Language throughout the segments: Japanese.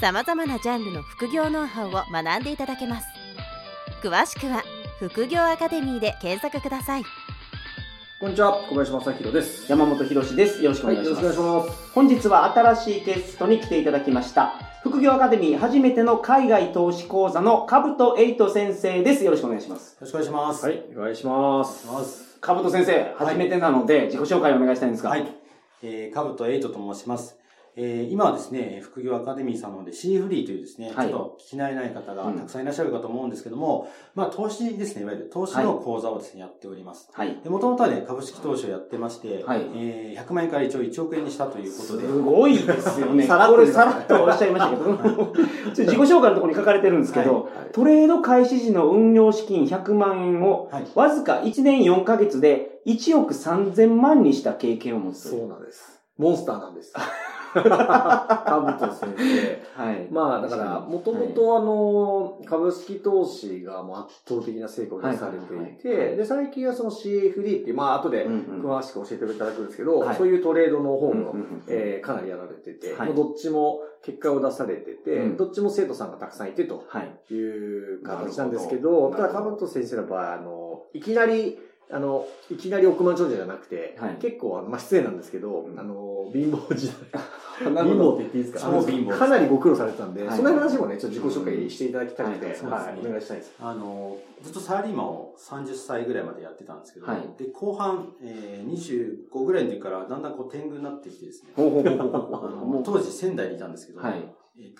さまざまなジャンルの副業ノウハウを学んでいただけます詳しくは「副業アカデミー」で検索くださいこんにちは、小林正宏です。山本博史です。よろしくおはい、願いします。本日は新しいゲストに来ていただきました。副業アカデミー初めての海外投資講座のカブトエイト先生です。よろしくお願いします。よろしくお願いします。はい、お願いします。ます。カブト先生、初めてなので自己紹介をお願いしたいんですが。はい。えー、カブトエイトと申します。えー、今はですね、副業アカデミーさんの方で C フリーというですね、はいちょっと聞き慣れない方がうんたくさんいらっしゃるかと思うんですけども、まあ投資ですね、いわゆる投資の講座をですね、やっております。はい。で、もともとはね、株式投資をやってまして、はいえー、100万円から一応1億円にしたということで、すごいですよね。さらっとこれさらっとおっしゃいましたけど、ちょっと自己紹介のところに書かれてるんですけど、はいトレード開始時の運用資金100万円を、はいわずか1年4ヶ月で1億3000万にした経験を持つ。そうなんです。モンスターなんです。カブト先生。はい。まあ、だから、もともとあの、株式投資がもう圧倒的な成功を出されていて、で、最近はその CFD っていう、まあ、後で詳しく教えていただくんですけど、はい。そういうトレードの方もえーかなりやられてて、はい。どっちも結果を出されてて、うん。どっちも生徒さんがたくさんいてとはい。いう形なんですけなど、ど。ただ、かぶと先生の場合、あの、いきなり、あの、いきなり億万長者じゃなくて、はい。結構、あの、まあ、失礼なんですけど、うん。あの、貧乏時代、貧乏って言っていいですか？超貧乏です。かなりご苦労されてたんで、はい。その話もね、ちょっと自己紹介していただきたくて、うんはい、ねお願いしたいです。あの、ずっとサラリーマンを30歳ぐらいまでやってたんですけど、はい。で、後半、えー、25ぐらいの時からだんだんこう天狗になってきてですね、当時仙台にいたんですけど、はい。えー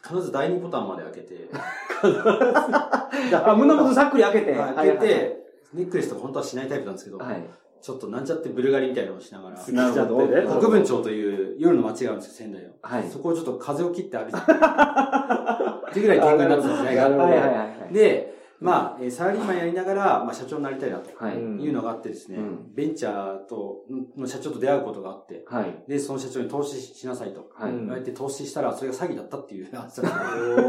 必ず第2ボタンまで開けて、あ、胸元ざっくり開けて。開けて、ネックレスとか本当はしないタイプなんですけど、はい。ちょっとなんちゃってブルガリみたいなのをしながら、好きちゃってね。国分町という夜の街があるんですよ、仙台の。はい。そこをちょっと風を切って歩いて、ってぐらい天狗になってた時代があっなるほどはいはいはいはい。て、で、まあ、えーサラリーマンやりながら、まあ、社長になりたいなとはい。うんいうのがあってですね、うんベンチャーと、の社長と出会うことがあって、はい。で、その社長に投資しなさいと。はい。うん言われて投資したら、それが詐欺だったっていう話だったんで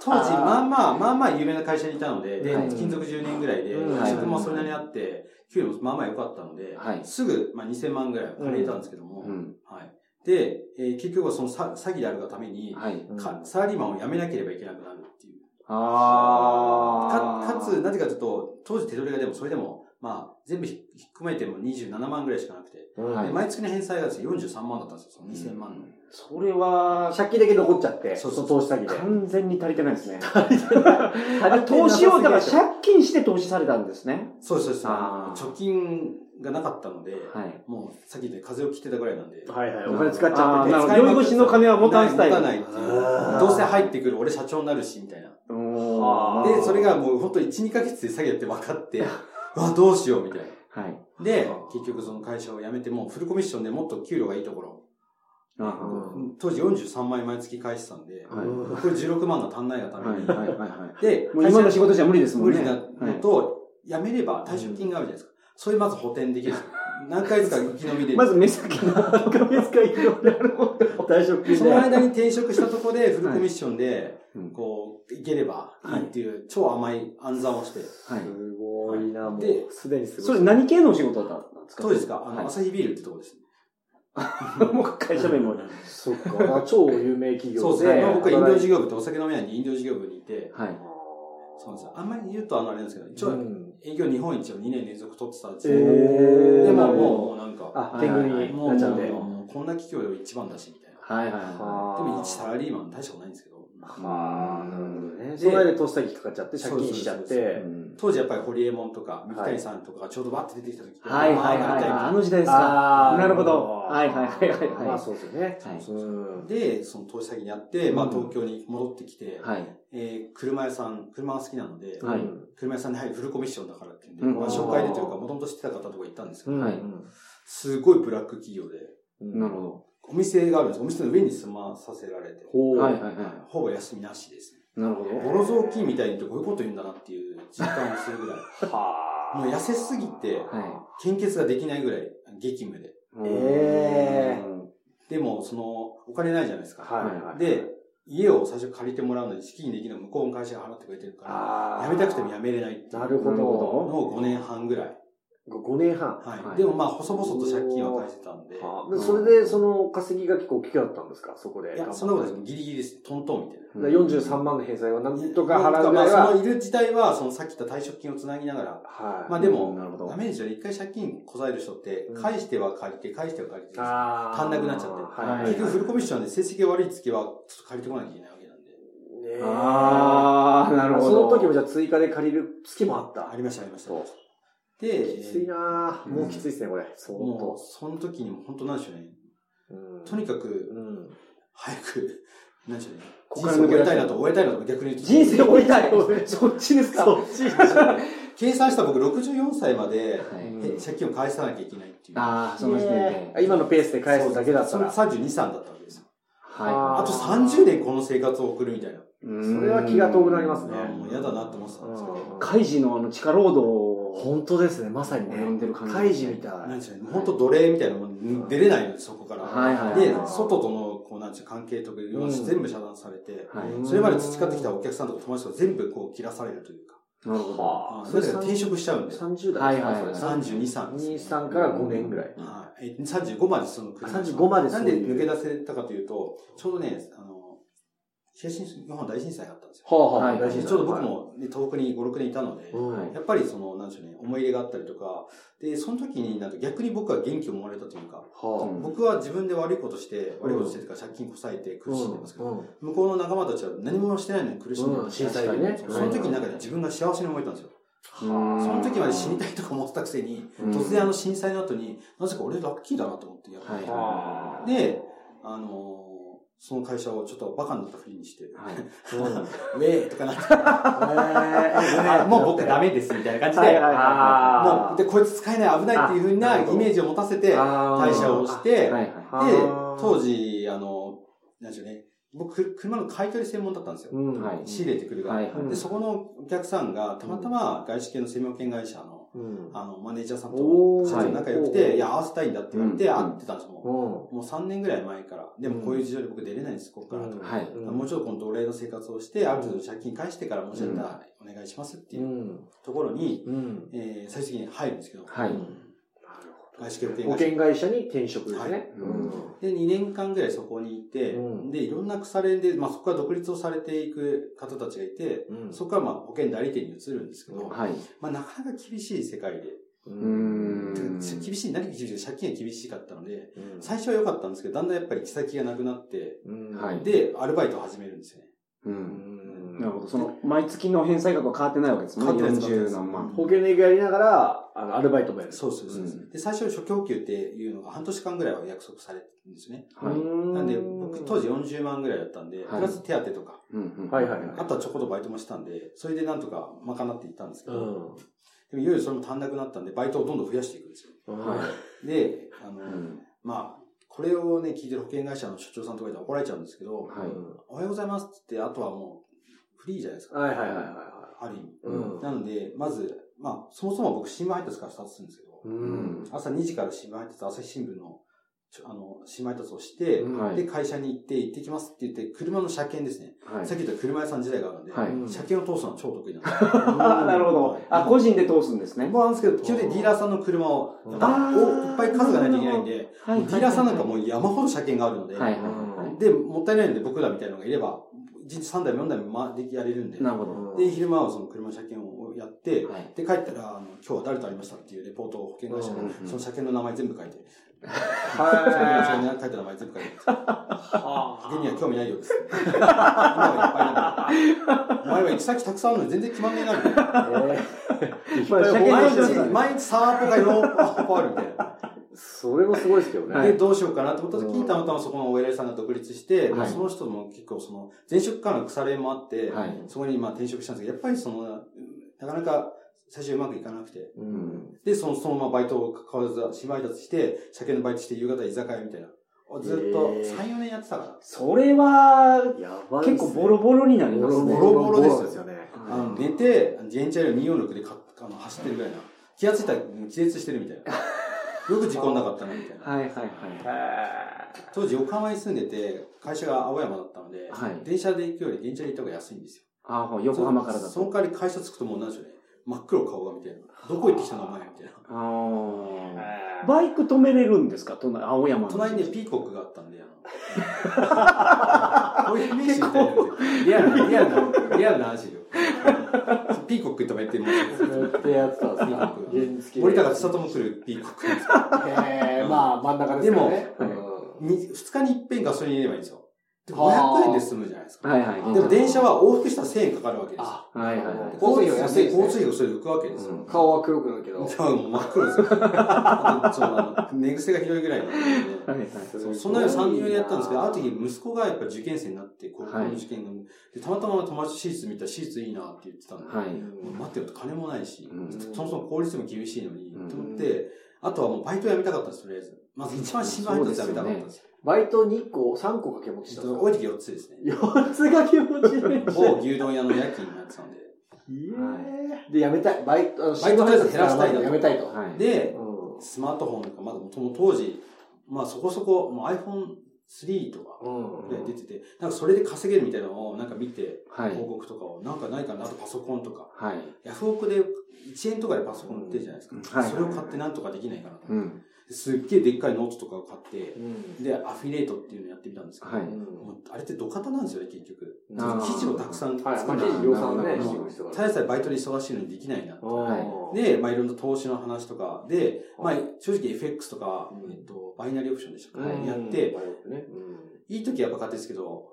当時、まあまあ、まあまあ有名な会社にいたので、で、はい勤続10年ぐらいで、職もそれなりにあって、給料もまあまあ良かったので、はいすぐ、まあ2000万ぐらいは借りれたんですけども、うん。はい。で、えー結局はそのさ詐欺であるがために、はい。かサラリーマンを辞めなければいけなくなるっていう。あー。か、かつ、なぜかというと、当時手取りがでも、それでも、まあ、全部ひひっくめても27万ぐらいしかなくて、はいで毎月の返済がですね、43万だったんですよ、その2000万の。それは、借金だけ残っちゃって、そうそう投資先で。完全に足りてないですね。足りてない投資を、だから借金して投資されたんですね。そうそうです。あー貯金がなかったので、はい。もう、さっき言ったように風を切ってたぐらいなんで。はいはい、お金使っちゃって酔い越しの金は持たんスタイル持たないっていどうせ入ってくる、俺社長になるし、みたいな。おで、それがもう本当1、2ヶ月で詐欺だって分かって、う わ、どうしよう、みたいな。はい。で、結局その会社を辞めて、もうフルコミッションでもっと給料がいいところ、あ当時43万円毎月返してたんで、はいこれ16万の足んないがために、はいはいはいはい。で、もう今の仕事じゃ無理ですもんね。無理なのと、辞めれば退職金があるじゃないですか。それまず補填できる。何回ですか生き延びで。まず目先の。何ヶ月かいくらなるほど。退職金その間に転職したところでフルコミッションで、うんこう、いければいいっていう超甘い暗算をして、はい。すごいな、もうで、すでにすごい。それ何系のお仕事だったんですか？当時ですか？あの、はいアサヒビールってとこですね。もう会社名も。そっか、超有名企業そうですね。まあ僕はインド事業業部ってお酒飲めないんでインド事業部にいて、はい。そうなんですよ。あんまり言うとあのあれなんですけど、一応うん営業日本一を2年連続取ってたんですよ。えーでももう、なるほどもうなんか、あ、天狗にもう、なっちゃって。もうこんな企業で一番だし、みたいな。はいはいはでも一サラリーマン大したことないんですけど、はあ、なるほどね。でその間で投資先かかっちゃって、借金しちゃっ。て。当時やっぱり堀江門とか、三木谷さんとかがちょうどバッて出てきた時って、はいはいはいはい。あの時代ですか。なるほど。はいはいはいはいはい。まあそうですよね。で、その投資先にやって、まあうん東京に戻ってきて、はい。えー車屋さん、車が好きなので、はい車屋さんで入るフルコミッションだからっていうんで、うんまあ紹介でというか、もともと知ってた方とか行ったんですけど、すごいブラック企業で、なるほお店があるんですお店の上に住まさせられて、ほう。ど。はいはいはい。ほぼ休みなしですね。なるほど。ボロ雑巾みたいにってこういうこと言うんだなっていう実感をするぐらい。はもう痩せすぎて、は献血ができないぐらい激務で。い。えでも、その、お金ないじゃないですか。はいはい。で、家を最初借りてもらうのに資金できるの向こうの会社が払ってくれてるから、あ辞めたくても辞めれないっていうなるほど。のを5年半ぐらい。5年半。はい。はいでもまあ、細々と借金は返してたんで。はあでそれで、その稼ぎが結構大きくなったんですか？そこで。いや、そんなことです。ギリギリです。トントンみたいな。だから43万の返済はなんとか払うぐらいは。まあ、そのいる時代は、そのさっき言った退職金をつなぎながら、はい。まあでも、なるほどダメージは一回借金こさえる人ってう、ん返しては借りて、返しては借りて、足んなくなっちゃってはい。結局フルコミッションで成績が悪い月は、ちょっと借りてこなきゃいけないわけなんで。ねえああ、なるほど。その時もじゃあ追加で借りる月もあった。ありました、ありました。で、きついなぁ。もうきついですね、これ。相もう、当。その時にも本当なんでしょうね。うん。とにかく、うん。早く、なんでしょうね。こ人生を終こから抜けたいなと、終えたいなと逆に言うと。人生を終えたい。そっちですか？そっち 計算したら僕64歳まで、はい。え借金を返さなきゃいけないっていう。ああ、その時点で。今のペースで返すだけだったら。その32、3だったわけですよ。はあと30年この生活を送るみたいな。い。それは気が遠くなりますね。あもう嫌だなって思ってたんですけど。カイジのあの地下労働を本当ですね、まさにね。読んでる感じ。カイジみたい。なんでしょうね。本当奴隷みたいなもん出れないのそこから。はいはいで、外との、こう、なんちゅう関係とかいうん全部遮断されて、はい。それまで培ってきたお客さんとか友達とか全部こう切らされるというか。なるほど。はあそれが転職しちゃうんで。30代はいはいはい32、3です。2、3から5年ぐらい。はい。え35までその国あ35までなんいうで抜け出せたかというと、ちょうどね、あの、東日本大震災があったんですよ。はあはあ、ちょうど僕。も、ね、東北に5、6年いたので、うん。はいやっぱりその、なんでしょうね、思い入れがあったりとか、で、その時になんか逆に僕は元気をもらえたというか、はうん僕は自分で悪いことして、悪いことしてとか借金こさえて苦しんでますけど、うん。向こうの仲間たちは何もしてないのに苦しんでうん。震災でね。その時になんかね自分が幸せに思えたんですよ。うんその時まで死にたいとか思ってたくせに、うん。突然あの震災の後に、なぜか俺ラッキーだなと思ってやって、はい。はあで、あのーその会社をちょっとバカになったふりにして、はい。うんウェーとかなって、もう僕ダメですみたいな感じで、もう、で、こいつ使えない危ないっていうふうなイメージを持たせて、退社をして。で当時、あの、なんでしょうね、僕、車の買い取り専門だったんですよ。仕入れてくる側。はいはい。で、そこのお客さんが、たまたま外資系の専門権会社の、うん。あの、マネージャーさんと社長仲良くはい。て、いや、合わせたいんだって言われて、うん。会ってたんですもん。うん。もう3年ぐらい前から。でもこういう事情で僕出れないんです、ここからと。もうちょっとこの奴隷の生活をして、ある程度借金返してからもしあったらお願いしますってう。いうん。ところに、最終的に入るんですけど、保険保会社険会社に転職ですね。はいうんで、2年間ぐらいそこにいて、うんで、いろんな腐れで、まあそこから独立をされていく方たちがいて、うんそこからまあ保険代理店に移るんですけど、はい。まあなかなか厳しい世界で、うん。厳しい、何が厳しいか、借金が厳しかったので、うん最初は良かったんですけど、だんだんやっぱり行き先がなくなって、で、アルバイトを始めるんですよね。う。うんんなるほど。その、毎月の返済額は変わってないわけですね。変わってないです40何万。保険の営業やりながら、あの、アルバイトもやる。そうそうそううんで、最初初供給っていうのが半年間ぐらいは約束されてるんですね。はい。なんで、僕当時40万ぐらいだったんで、はいプラス手当とか、うんうんはいはいはいあとはちょこっとバイトもしたんで、それでなんとか賄っていったんですけど、うん。でもいよいよそれも足んなくなったんで、バイトをどんどん増やしていくんですよ。はで、あの、うんまあ、これをね、聞いてる保険会社の所長さんとかいたら怒られちゃうんですけど、はいおはようございますって言って、あとはもう、フリーじゃないですか。はいはいはいはある意味。い。うん。なので、まず、まあ、そもそも僕新聞配達からスタートするんですけど、うん。朝2時から新聞配達、朝日新聞の、あの、新聞配達をして、で、会社に行って、行ってきますって言って、車の車検ですね。はいさっき言った車屋さん時代があるんで、はいうん車検を通すのは超得意なんですあなるほど。あ、個人で通すんですね。僕はなんですけど、基本的にディーラーさんの車を、いっぱい数がないといけないんで、はいディーラーさんなんかもう山ほど車検があるので、はいはいはい。で、もったいないので僕らみたいなのがいれば、1日3台も4台もまでやれるんで、なるほど。で、昼間はその車の車検をやって、はい。で、帰ったら、あの、今日は誰と会いましたっていうレポートを保険会社がうんうんうん。その車検の名前全部書いて、は書いた名前全部書いて、保険には興味ないようです。今はいっぱいなん前は行き先たくさんあるのに全然決まんねえな、みたい毎通して日、毎日サーポがヨーロッパあるみたいな。それもすごいですけどね。で、どうしようかなと思った時に、たまたまそこのお偉いさんが独立して、まあはいその人も結構その、前職からの腐れもあって、はいそこにまあ転職したんですけど、やっぱりその、なかなか最初うまくいかなくて、うん。で、その、そのままバイトを変わらず、新配達して、車検のバイトして、夕方居酒屋みたいな。をずっと3、4年やってたから。それは、やばいっすね。結構ボロボロになりますね。ボロボロですよですよね。あの寝て、自転車より246でかあの走ってるぐらいな。気がついたら気絶してるみたいな。よく事故んなかったな、みたいな。はいはいはい。当時、岡山に住んでて、会社が青山だったので、はい電車で行くより電車で行った方が安いんですよ。ああ、横浜からだと。その代わり会社着くともうなんでしょうね。真っ黒顔がみたいな。どこ行ってきたのお前みたいな。ああ。バイク止めれるんですか？隣、青山の。隣にね、ピーコックがあったんで、あの、こういうイメージみたいな。リアルな、リアルな、リアルな話よ。ピーコック止めてるんですよ。ってやってたんですピーコッか？ク森高千里も来るピーコック。へえ、まあ真ん中ですよね。でも二日に一遍ガソリン入れればいいんですよ。ではあ500円で済むじゃないですか。はいはい。でも電車は往復したら1000円かかるわけですよ。あ、はいはいはい。交通費が安いですね交通費がそれで浮くわけですよ。うん顔は黒くなるけど。もう真っ黒ですよ。そのあの寝癖がひどいぐらいなんで、はいはい。そんなよう3、4年やったんですけど、ある時息子がやっぱ受験生になって、高校の受験が、でたまたま友達と私立見たら私立いいなって言ってたんで、待ってよと金もないし、うんそもそも効率でも厳しいのに、うんと思って、あとはもうバイト辞めたかったんです、とりあえず。まず一番心配なやつ辞めたかったんです。バイト2個、3個掛け持ちしたんですか多い時4つですね。4つ掛け持ちで。某牛丼屋の夜勤になってたんで。で、やめたい。バイト、あのバイトとりあえず減らしたいなとやめたいと。はい。で、うスマートフォンとか、まだもとも当時、まあそこそこ、もう iPhone3 とかん。うん。ぐらい出てて、なんかそれで稼げるみたいなのをなんか見て、はい。広告とかを、なんかないかな、あとパソコンとか。はい。ヤフオクで1円とかでパソコン売ってるじゃないですか。うんはいそれを買ってなんとかできないかなと。うん。すっげえでっかいノートとかを買って、うん。で、アフィリエイトっていうのをやってみたんですけど、はいあれって土方なんですよね、結局。記事をたくさん作る記事量産ね。ただでさえバイトで忙しいのにできないなと。はいで、まあいろんな投資の話とかで、まあはい正直 FX とか、うんえっと、バイナリーオプションでしたか、うんやって。いい時はやっぱ勝ってですけど、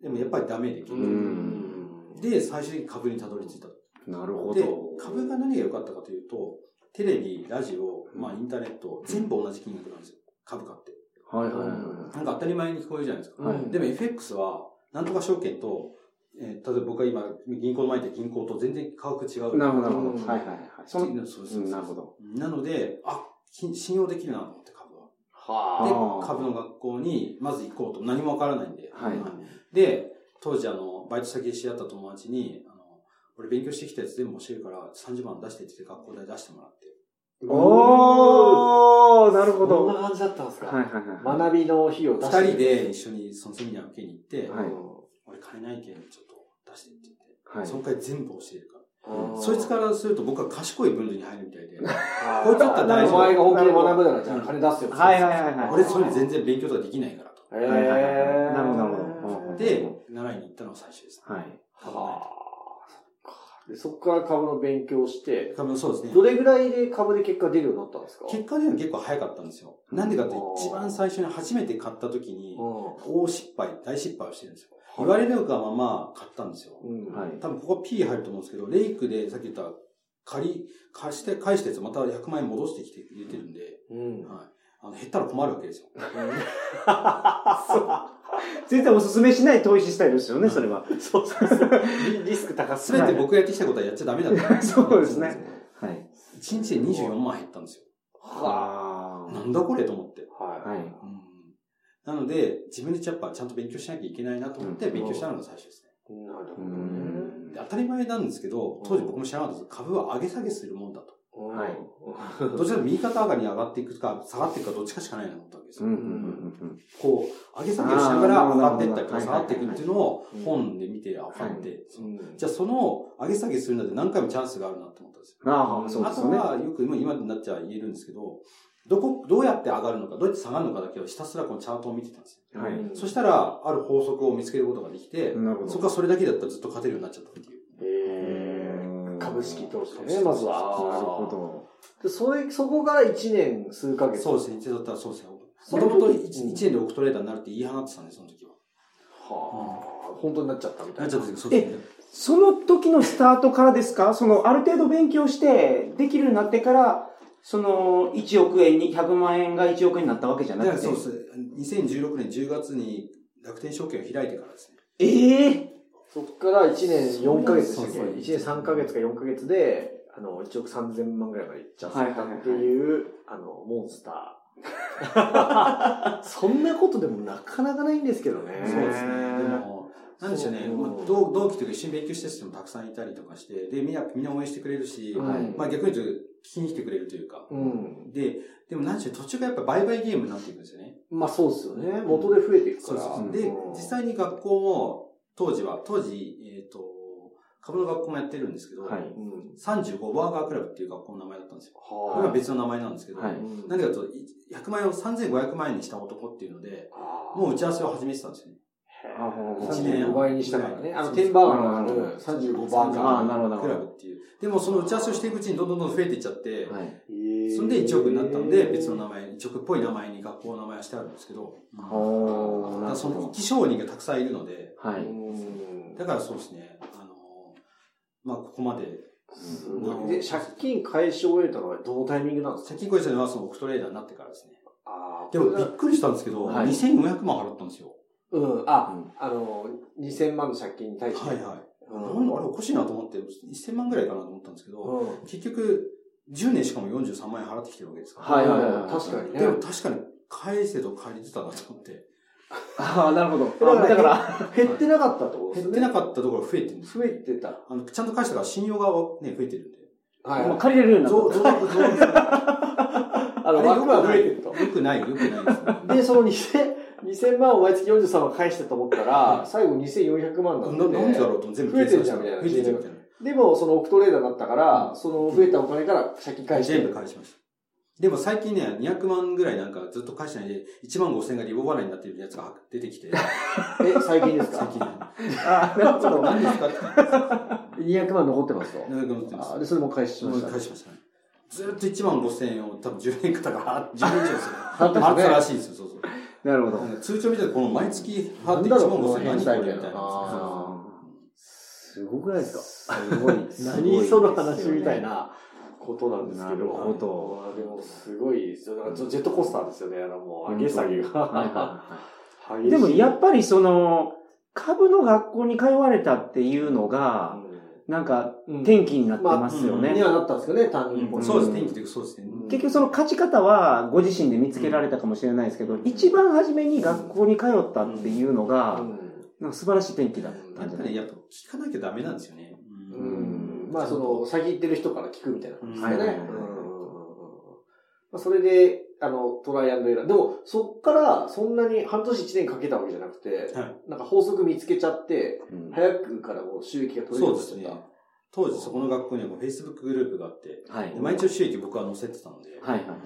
でもやっぱりダメで結う局。ん。で、最終的に株にたどり着いた。なるほでど。、株が何が良かったかというと、テレビ、ラジオ、まあインターネット、全部同じ金額なんですよ。株価って。はいはいはい。なんか当たり前に聞こえるじゃないですか。うんでも FX は、なんとか証券と、えー例えば僕が今、銀行の前で銀行と全然価格違う。なるほど、なるほど。うんはいはいはい。そうそうそううんなるほど。なので、あ、き信用できるなと思って株は。はで、株の学校にまず行こうと。何もわからないんで。はいで、当時あの、バイト先で知り合った友達に、あの、俺勉強してきたやつ全部教えるから30万出してって言って学校代出してもらって。おー、なるほど。はどんな感じだったんですかいはいはい。学びの費用出二して人で一緒にそのセミナー受けに行って、はい俺金ないけんちょっと出してって言って。はい。その回全部教えるから。そいつからすると僕は賢い分類に入るみたいで、こいつだったら大丈夫お前が本気で学ぶなら、じゃあ金出すよ。はいはいはいはい俺そういうの全然勉強とかできないからと。へはいはいはいーなるほどなるほどで、習いに行ったのが最初です。はい。はあ。で、そこから株の勉強して、株そうですね。どれぐらいで株で結果出るようになったんですか？結果では結構早かったんですよ。なんでかって一番最初に初めて買った時に、う大失敗、大失敗をしてるんですよ。言われるがまま買ったんですよ。はい。多分ここ P 入ると思うんですけど、レイクでさっき言った借り、貸して、返したやつまた100万円戻してきて入れてるんで、うん。はい。あの、減ったら困るわけですよ。絶対おすすめしない投資スタイルですよね、それは。そうそうそう。リ リスク高すすべて僕がやってきたことはやっちゃダメだったそうですね。はい。1日で24万減ったんですよ。はあなんだこれと思って。あ。ははい。うんなので、自分でやっぱちゃんと勉強しなきゃいけないなと思って勉強したのが最初ですね。い。なるほうど当たり前なんですけど、当時僕も知らなかったです株は上げ下げするもんだと。はいどちらかと右肩上がりに上がっていくか、下がっていくかどっちかしかないなと思ったわけですよ。こう、上げ下げをしながら上がっていったりとか下がっていくっていうのをうん本で見て分かって、うんじゃあその上げ下げするので何回もチャンスがあるなと思ったんですよ。うん。ああ、そうですよね。あとは、よく今今になっちゃ言えるんですけど、どこ、どうやって上がるのか、どうやって下がるのかだけをひたすらこのチャートを見てたんですよ。はい。そしたら、ある法則を見つけることができて、なるほど。そこはそれだけだったらずっと勝てるようになっちゃったっていう。えー株式投資ね、まずは。なるほど。でそれ、そこから1年数ヶ月。そうですね、一応だったらそうですね。もともとうん 1, 年で億トレーダーになるって言い放ってたんで、その時は。はあ、本当になっちゃったみたな。ないっちゃったんですけど、そうですね。その時のスタートからですか？その、ある程度勉強して、できるようになってから、その、1億円に、100万円が1億円になったわけじゃなくて。そうです。2016年10月に楽天証券を開いてからですね。ええそこから1年4ヶ月でしたっけ？そうそう ?1 年3ヶ月か4ヶ月で、あの、1億3000万ぐらいまでいっちゃったっていう、あの、モンスタ そんなことでもなかなかないんですけどね。そうですね。でも、なんでしょうね、そうまあ同同期というか一緒に勉強してる人もたくさんいたりとかして、で、みんな、みんな応援してくれるし、はいまあ逆に言うと聞きに来てくれるというか、うん。で、でも何でしょう、途中がやっぱ売買ゲームになっていくんですよね。まあそうですよね。元で増えていくから。そうそうで、うん実際に学校も、当時は、当時、えっ、と、株の学校もやってるんですけど、はいうん。35バーガークラブっていう学校の名前だったんですよ。これはは別の名前なんですけど、はいうん何かというと、100万円を3500万円にした男っていうので、もう打ち合わせを始めてたんですよね。あほうほう一年35倍にしたからね。あの、テンバーガーのある35バーガー。ああ、なるほど、なク。ラブっていう。でもその打ち合わせをしていくうちにどんどんどんどん増えていっちゃって、はい。それで1億になったんで、別の名前、1億っぽい名前に学校の名前をしてあるんですけど、だおー、なからその。一商人がたくさんいるので、はい。うんだからそうですね、あの、まあここまで、すごい。で、借金返し終えたのはどのタイミングなんですか？借金越えたのはそのオクトレーダーになってからですね。あーでもびっくりしたんですけど、はい2400万払ったんですよ。うん。あ、あの、2000万の借金に対して。はいはい。うんなんだあれおかしいなと思って、1000万ぐらいかなと思ったんですけど、うん。結局、10年しかも43万円払ってきてるわけですから。はいはいはいはい確かにね。でも確かに返せと借りてたなと思って。ああ、なるほど。だからだから、減ってなかったってことですね。減ってなかったところが増えてるんですよ。増えてた。あの、ちゃんと返したから信用がね、増えてるんで。はい。もう借りれるようにな増、っ増、増、あの、あれ枠は増えてると。よくない、よくないです。で、その2000、2000万を毎月43万返したと思ったら、最後2400万なんなで。なんでだろうと全部増えてるじゃんみたいな増えてるじゃんみたいな。でも、そのオクトレーダーになったから、その増えたお金から借金返して。全部返しました。でも最近ね、200万ぐらいなんかずっと返してないで、1万5千がリボ払いになってるやつが出てきて、え、最近ですか？最近。ああ、なるほど。何ですかって聞いて200万残ってますと。200万ってあで、それも返しました。返しましたね。ずっと1万5千円を多分10年間だから、10年以上ですよね。払ったらしいんですよ、そうそう。なるほど。通帳見てこの毎月払って1なんだろう万5千円みたいな。あすごくないですか？すごい。何その話みたいなことなんですけど。なるほどまあでも、すごいですよ。だからジェットコースターですよね。あの、もう、上げ下げが。でもやっぱりその、株の学校に通われたっていうのが、なんかうん。転機になってますよね。にはなったんですよね、単に。そうです、天気というかそうですね。うん。結局その勝ち方はご自身で見つけられたかもしれないですけど、一番初めに学校に通ったっていうのが、なんか素晴らしい転機だったやっぱね、んじゃないやっぱ聞かなきゃダメなんですよね。まあ、その、先行ってる人から聞くみたいな感じですかね。はいそれで、あの、トライアンドエラー。でも、そっから、そんなに半年一年かけたわけじゃなくて、はいなんか法則見つけちゃって、うん早くからもう収益が取れるそうようになっちゃっですね。当時そこの学校にはもう Facebook グループがあって、はい。で毎日収益僕は載せてたので、はいはいはい。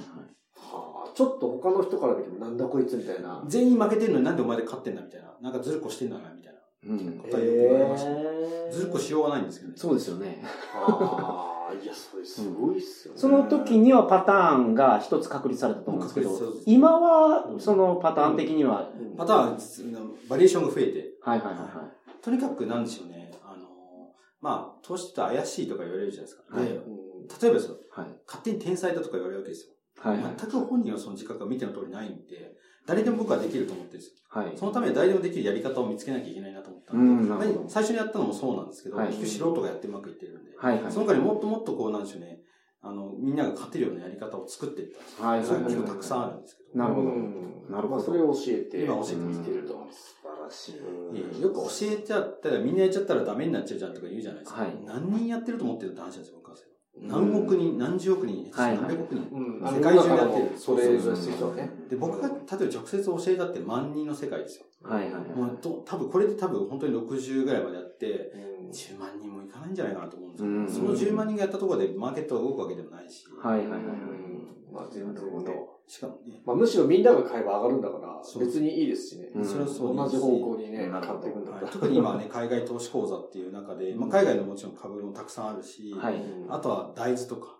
た。はあちょっと他の人から見てもなんだこいつみたいな。全員負けてるのになんでお前で勝ってんだみたいな。なんかずるっこしてんだなみたいな。うん答えよく言われました。ずるっこしようがないんですけどね。そうですよね。ああ、いや、それすごいっすよね。その時にはパターンが一つ確立されたと思うんですけど今はそのパターン的には、うん、パターン、バリエーションが増えて、はいはいはいはとにかくなんでしょうね。あの、まあ、投資って怪しいとか言われるじゃないですか。で、はいうん例えばですよ、い。はい。勝手に天才だとか言われるわけですよ。はいはい。全く本人はその自覚が見ての通りないんで、誰でも僕はできると思ってるんですよ。はい。そのためには誰でもできるやり方を見つけなきゃいけないなと思ったうんで、最初にやったのもそうなんですけど、はい結局素人がやってうまくいってるんで、はいはい。その他にもっともっとこうなんでしょうね、あの、みんなが勝てるようなやり方を作っていったんですよ。はいそういう結構たくさんあるんですけど。なるほどうんなるほどまあ、それを教えて、今教えてきてると。素晴らしい。ええよく教えちゃったらみんなやっちゃったらダメになっちゃうじゃんとか言うじゃないですか。はい何人やってると思ってるって話なんですよ、僕からすれば。何億人、何十億人、はい何百億人。うん。世界中でやってる。それぞれですよね。で、僕が例えば直接教えたって万人の世界ですよ。はいはいはい。もうと多分これで多分本当に60ぐらいまでやって、うん10万人もいかないんじゃないかなと思うんですけど、うんその10万人がやったところでマーケットが動くわけでもないし、はいはいはいはい。まあ、全然ね。しかもね、まあ、むしろみんなが買えば上がるんだから、別にいいですしね。うん。それはそう同じ方向にね、買っていくんだったら。はい。特に今はね、海外投資講座っていう中で、まあ、海外のもちろん株もたくさんあるし、はい。うんあとは大豆とか、うん。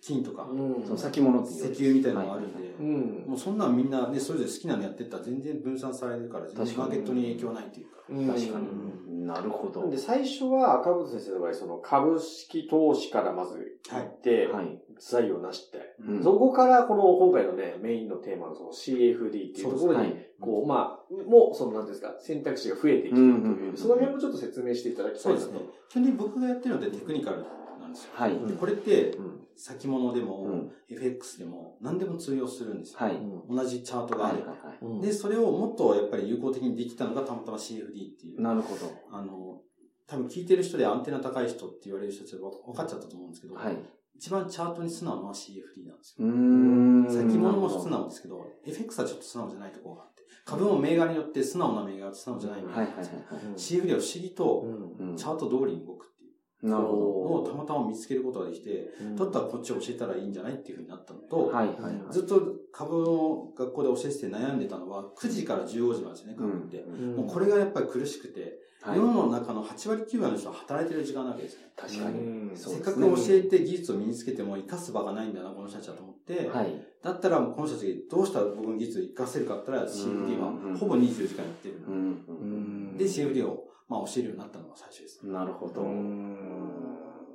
金とか、うん。その先物って石いう。油みたいなのがあるんで、うん。もうそんなんみんなね、それぞれ好きなのやってったら全然分散されるから、全然マーケットに影響ないっていうか。うん確かに。なるほど。で最初は赤本先生の場合、その株式投資からまず行って、はい。財を成して、うんそこからこの今回のね、メインのテーマのその CFD っていうところに、はいこう、まあ、もう、その、なんていうんですか、選択肢が増えてきてるという、その辺もちょっと説明していただきたいですね。基本的に僕がやってるのってテクニカルなんですよ。はい。でこれって、うん先物でも、うん FX でも、何でも通用するんですよ。はい。同じチャートがはい。あれば。で、それをもっとやっぱり有効的にできたのがたまたま CFD っていう。なるほど。あの、多分聞いてる人でアンテナ高い人って言われる人たちは分かっちゃったと思うんですけど、はい。一番チャートに素直なのは CFD なんですよ。ん。先物も素直ですけど、FX はちょっと素直じゃないところがあって、株も銘柄によって素直な銘柄と素直じゃない銘柄はいはいはい。CFD は不思議とチャート通りに動くなるのほをたまたま見つけることができて、だったらこっちを教えたらいいんじゃないっていうふうになったのと、ど。はいはいはい。ずっと株の学校で教えてて悩んでたのは9時から15時なんですよね、株って。うんもうこれがやっぱり苦しくて、はい世の中の8割9割の人は働いてる時間なわけですよね。確かに。せっかく教えて技術を身につけても生かす場がないんだな、この人たちはと思って、はい。だったらもうこの人たちどうしたら僕の技術を活かせるかって言ったら CFD はほぼ24時間やってる。で、CFD をまあ教えるようになったのが最初です。ねなるほど。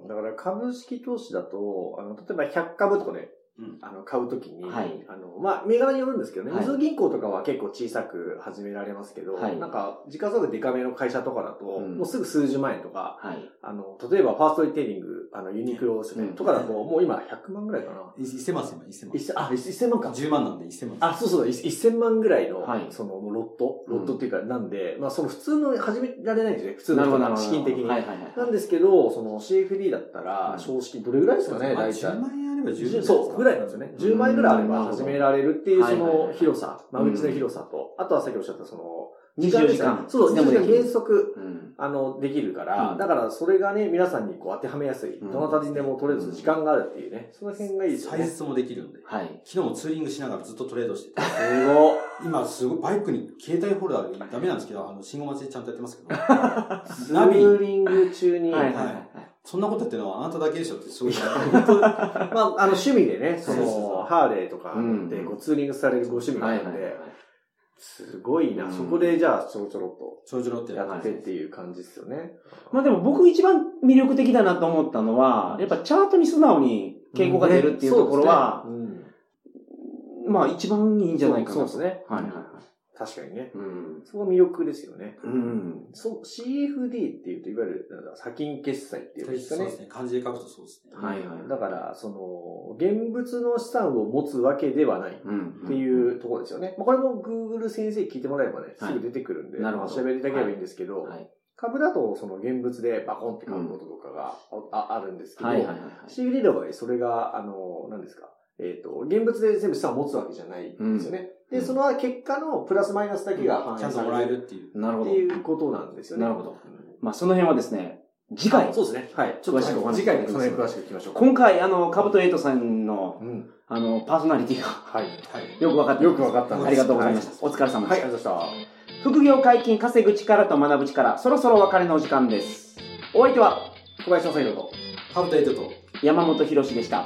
だから株式投資だと、あの、例えば100株とかね、あの、買うときに、はいあの、まあ、銘柄によるんですけどね、はい銀行とかは結構小さく始められますけど、はいなんか、時価総額デカめの会社とかだと、うんもうすぐ数十万円とか、はい。あの、例えばファーストリテイリング、あの、ユニクロですね、うんとかだと、もう今100万ぐらいかな。1000万1000万、1000万。一千あ、1000万か。10万なんで1000万。あ、そうそう、一1000万ぐらいの、はいその、もうロットうんロットっていうか、なんで、まあ、その普通の始められないんですよね。普通の。資金的に。なんですけど、その CFD だったら、うん少子金どれぐらいですかね、まあ大体。10万円あればそう、ぐらいなんですよね。10万円ぐらいあれば始められるっていう、その広さ、間うん口の広さと、あとはさっきおっしゃったその、24ですね時間そう、24時間原則、うん。あの、できるから、うんだからそれがね、皆さんにこう当てはめやすい。うんどなたにでもとりあえず時間があるっていうね、その辺がいいですよね。採掘もできるんで。はい。昨日もツーリングしながらずっとトレードしてて。すごい。今すごいバイクに携帯ホルダーダメなんですけど、あの、信号待ちでちゃんとやってますけど。ツ ナビーリング中に、はいはい。そんなことやってるのはあなただけでしょってすごい。あ、あの、趣味でね、その、ハーレーとかうんで、こう、ツーリングされるご趣味があはいるんで。すごいな。うんそこで、じゃあ、ちょろちょろっとちょろちょろってやってっていう感じですよね。まあでも僕一番魅力的だなと思ったのは、やっぱチャートに素直に傾向が出るっていうところは、まあ一番いいんじゃないかなと。そうですねはいはいはい。うん確かにね。うん。そこが魅力ですよね。うん。そう、CFD っていうと、いわゆる、なんだ先金決済っていうんですかねそうで。すね。漢字で書くとそうですね。はいはい。だから、その、現物の資産を持つわけではないうん。っていうところですよね。まあ、これも Google 先生聞いてもらえばね、はいすぐ出てくるんで、なるほど調べていただければいいんですけど、はい。株だとその現物でバコンって買うこととかがあ,、ああるんですけど、はいはいはいはい。CFD の場合、それが、あの、何ですか。えっ、と、現物で全部資産を持つわけじゃないんですよね。うんで、その結果のプラスマイナスだけが反映さちゃんともらえれるるっていう。なるほどって。いうことなんですよね。なるほどうんまあその辺はですね、次回、そうですね。はい。ちょっと詳しくお話し次回にその辺詳しく聞きましょうか。今回あの、カブトエイトさんの、うん。あの、パーソナリティがはい。はい。よく分かってよくわかったありがとうございました。お疲れ様はい、でした。ありがとうございまし副業解禁、稼ぐ力と学ぶ力、そろそろお別れのお時間です。お相手はた。小林正宏と。カブトエイトと、山本博史でした。